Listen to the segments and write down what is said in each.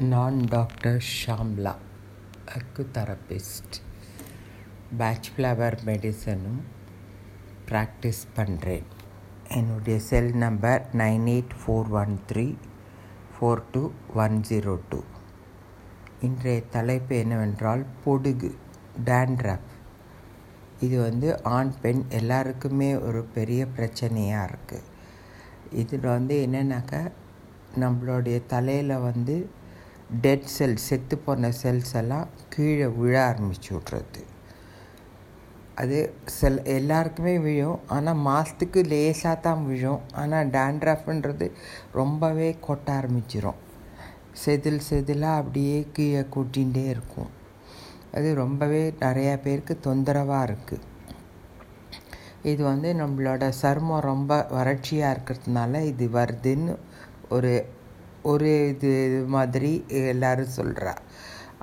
நான் doctor Shamla acutherapist. Bach flower மெடிசனும் practice பண்ணுறேன் என்னுடைய cell number nine eight four one three four two one zero two. இன்றைய தலைப்பு என்னவென்றால் பொடுகு டேண்ட்ரப். இது வந்து ஆண் பெண் எல்லாருக்குமே ஒரு பெரிய பிரச்சனையாக இருக்குது இதில் வந்து என்னென்னாக்கா நம்மளுடைய தலையில் வந்து டெட் செல் செத்து போன செல்ஸ் எல்லாம் கீழே விழ ஆரம்பிச்சு விட்றது. அது செல் எல்லாருக்குமே விழும். ஆனால் மாதத்துக்கு லேசாக தான் விழும். ஆனால் டேண்ட்ரஃப்ன்றது ரொம்பவே கொட்ட ஆரம்பிச்சிரும். செதில் செதிலாக அப்படியே கீழே கூட்டிகிட்டே இருக்கும். அது ரொம்பவே நிறையா பேருக்கு தொந்தரவாக இருக்குது இது வந்து நம்மளோட சருமம் ரொம்ப வறட்சியாக இருக்கிறதுனால இது வருதுன்னு ஒரு ஒரு இது மாதிரி எல்லோரும் சொல்கிறா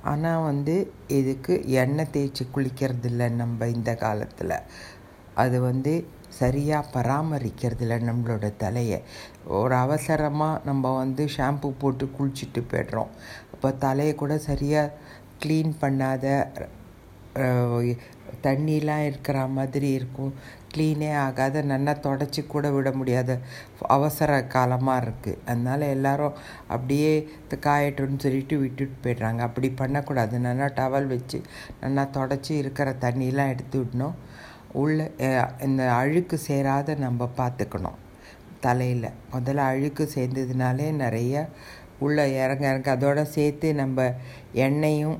ஆனால் வந்து இதுக்கு எண்ணெய் தேய்ச்சி குளிக்கிறது இல்லை நம்ம இந்த காலத்தில். அது வந்து சரியாக பராமரிக்கிறது இல்லை நம்மளோட தலையை. ஒரு அவசரமாக நம்ம வந்து ஷாம்பு போட்டு குளிச்சுட்டு போய்டுறோம். அப்போ தலையை கூட சரியாக க்ளீன் பண்ணாத தண்ணிலாம் இருக்கிற மாதிரி இருக்கும். க்ளீனே ஆகாத. நல்லா தொடச்சி கூட விட முடியாத. அவசர காலமாக இருக்குது அதனால் எல்லோரும் அப்படியே காயட்டுன்னு சொல்லிட்டு விட்டுட்டு போய்ட்றாங்க. அப்படி பண்ணக்கூடாது. நல்லா டவல் வச்சு நல்லா தொடச்சி இருக்கிற தண்ணியெலாம் எடுத்து விடணும். உள்ள இந்த அழுக்கு சேராத நம்ம பார்த்துக்கணும். தலையில். முதல்ல அழுக்கு சேர்ந்ததுனாலே நிறைய உள்ளே இறங்க இறங்க அதோடு சேர்த்து நம்ம எண்ணெயும்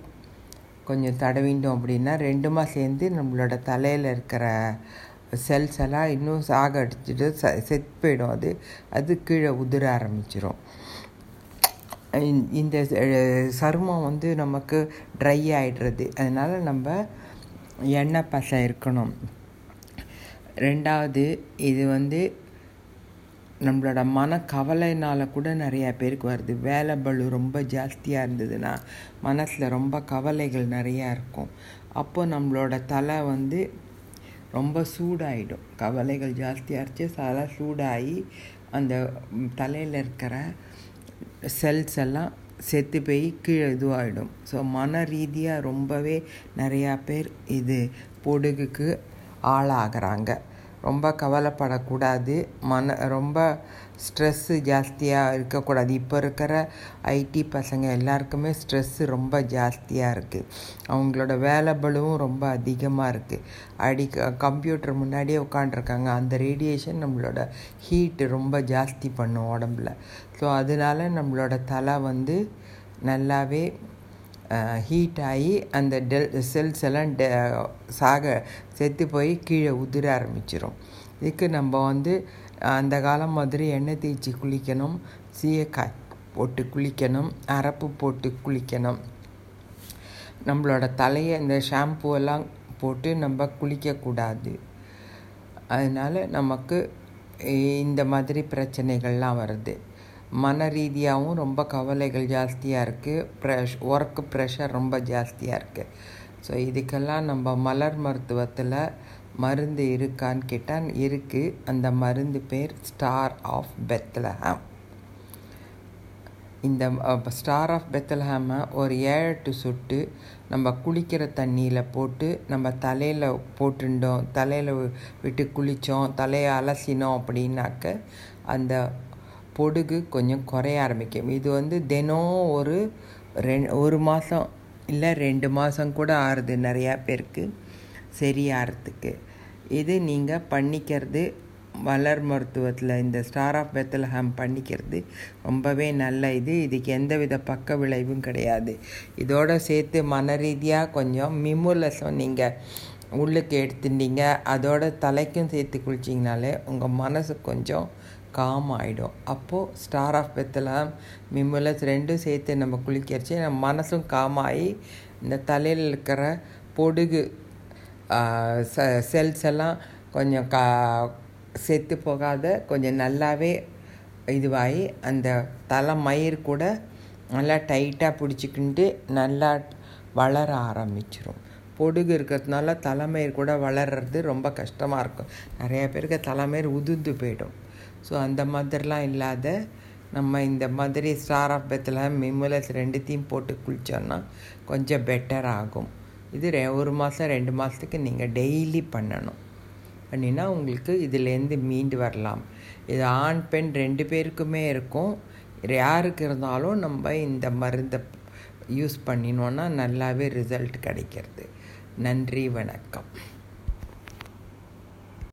கொஞ்சம் தடவிட்டோம் அப்படின்னா ரெண்டுமா சேர்ந்து நம்மளோட தலையில் இருக்கிற செல்ஸ் எல்லாம் இன்னும் சாக அடிச்சுட்டு ச செத்து போயிடும் அது. அது கீழே உதிர ஆரம்பிச்சிடும் இந்த சருமம் வந்து நமக்கு ட்ரை ஆகிடுறது அதனால் நம்ம எண்ணெய் பசை இருக்கணும். ரெண்டாவது இது வந்து நம்மளோட மன கவலைனால் கூட நிறையா பேருக்கு வருது. வேலை பளு ரொம்ப ஜாஸ்தியாக இருந்ததுன்னா மனசில் ரொம்ப கவலைகள் நிறையா இருக்கும். அப்போ நம்மளோட தலை வந்து ரொம்ப சூடாயிடும். கவலைகள் ஜாஸ்தியாக இருந்துச்சு. தலை சூடாகி அந்த தலையில் இருக்கிற செல்ஸ் எல்லாம் செத்து போய் கீழே இதுவாகிடும் ஸோ மன ரீதியாக ரொம்பவே நிறையா பேர் இது பொடுகுக்கு ஆளாகிறாங்க. ரொம்ப கவலைப்படக்கூடாது. மன ரொம்ப ஸ்ட்ரெஸ்ஸு ஜாஸ்தியாக இருக்கக்கூடாது. இப்போ இருக்கிற ஐடி பசங்க எல்லாருக்குமே ஸ்ட்ரெஸ்ஸு ரொம்ப ஜாஸ்தியாக இருக்குது அவங்களோட வேலைபலும் ரொம்ப அதிகமாக இருக்குது அடி கம்ப்யூட்டர் முன்னாடியே உட்காண்ட்ருக்காங்க அந்த ரேடியேஷன் நம்மளோட ஹீட்டு ரொம்ப ஜாஸ்தி பண்ணும் உடம்புல. ஸோ அதனால நம்மளோட தலை வந்து நல்லாவே ஹீட் ஆகி அந்த டெல் செல்ஸ் எல்லாம் டெ சாக செத்து போய் கீழே உதிர ஆரம்பிச்சிடும் இதுக்கு நம்ம வந்து அந்த காலம் மாதிரி எண்ணெய் தேய்ச்சி குளிக்கணும். சீயக்காய் போட்டு குளிக்கணும். அரப்பு போட்டு குளிக்கணும். நம்மளோட தலையை இந்த ஷாம்புவெல்லாம் போட்டு நம்ம குளிக்கக்கூடாது. அதனால் நமக்கு இந்த மாதிரி பிரச்சனைகள்லாம் வருது. மன ரீதியாகவும் ரொம்ப கவலைகள் ஜாஸ்தியாக இருக்குது ப்ரெஷ் ஒர்க்கு ப்ரெஷர் ரொம்ப ஜாஸ்தியாக இருக்குது ஸோ இதுக்கெல்லாம் நம்ம மலர் மருத்துவத்தில் மருந்து இருக்கான்னு கேட்டால் இருக்குது அந்த மருந்து பேர் ஸ்டார் ஆஃப் பெத்லஹாம் இந்த ஸ்டார் ஆஃப் பெத்லஹாமை ஒரு ஏழு சுட்டு சொட்டு நம்ம குளிக்கிற தண்ணியில் போட்டு நம்ம தலையில் போட்டுட்டோம் தலையில் விட்டு குளித்தோம் தலையை அலசினோம் அப்படின்னாக்க அந்த பொடுகு கொஞ்சம் குறைய ஆரம்பிக்கும். இது வந்து தினம் ஒரு ரெ ஒரு மாதம் இல்லை ரெண்டு மாதம் கூட ஆறுது நிறையா பேருக்கு சரியாகிறதுக்கு இது நீங்கள் பண்ணிக்கிறது வளர் மருத்துவத்தில் இந்த ஸ்டார் ஆஃப் பெத்தலஹாம் பண்ணிக்கிறது ரொம்பவே நல்ல இது. இதுக்கு எந்த வித பக்க விளைவும் கிடையாது. இதோடு சேர்த்து மன ரீதியாக கொஞ்சம் மிமுலசம் நீங்கள் உள்ளுக்கு எடுத்துட்டீங்க. அதோட தலைக்கும் சேர்த்து குளிச்சிங்கனாலே உங்கள் மனசு கொஞ்சம் காம் ஆகிடும் அப்போது ஸ்டார் ஆஃப் பெத்தலாம் மிம்முலஸ் ரெண்டும் சேர்த்து நம்ம குளிக்கிறச்சு நம்ம மனசும் காமாகி இந்த தலையில் இருக்கிற பொடுகு செல்ஸ் எல்லாம் கொஞ்சம் கா செத்து போகாத கொஞ்சம் நல்லாவே இதுவாகி அந்த தலை மயிர் கூட நல்லா டைட்டாக பிடிச்சிக்கிட்டு நல்லா வளர ஆரம்பிச்சிரும். பொடுகு இருக்கிறதுனால தலைமயிர் கூட வளர்கிறது ரொம்ப கஷ்டமாக இருக்கும். நிறைய பேருக்கு தலைமயிர் உதிர்ந்து போயிடும். ஸோ அந்த மாதிரிலாம் இல்லாத நம்ம இந்த மாதிரி ஸ்டார் ஆஃப் பெத்தில் மிமுலஸ் ரெண்டுத்தையும் போட்டு குளித்தோன்னா கொஞ்சம் பெட்டர் ஆகும். இது ரெ ஒரு மாதம் ரெண்டு மாதத்துக்கு நீங்கள் டெய்லி பண்ணணும். பண்ணினா உங்களுக்கு இதுலேருந்து மீண்டு வரலாம். இது ஆண் பெண் ரெண்டு பேருக்குமே இருக்கும். யாருக்கு இருந்தாலும் நம்ம இந்த மருந்தை யூஸ் பண்ணினோன்னா நல்லாவே ரிசல்ட் கிடைக்கிறது. நன்றி வணக்கம்.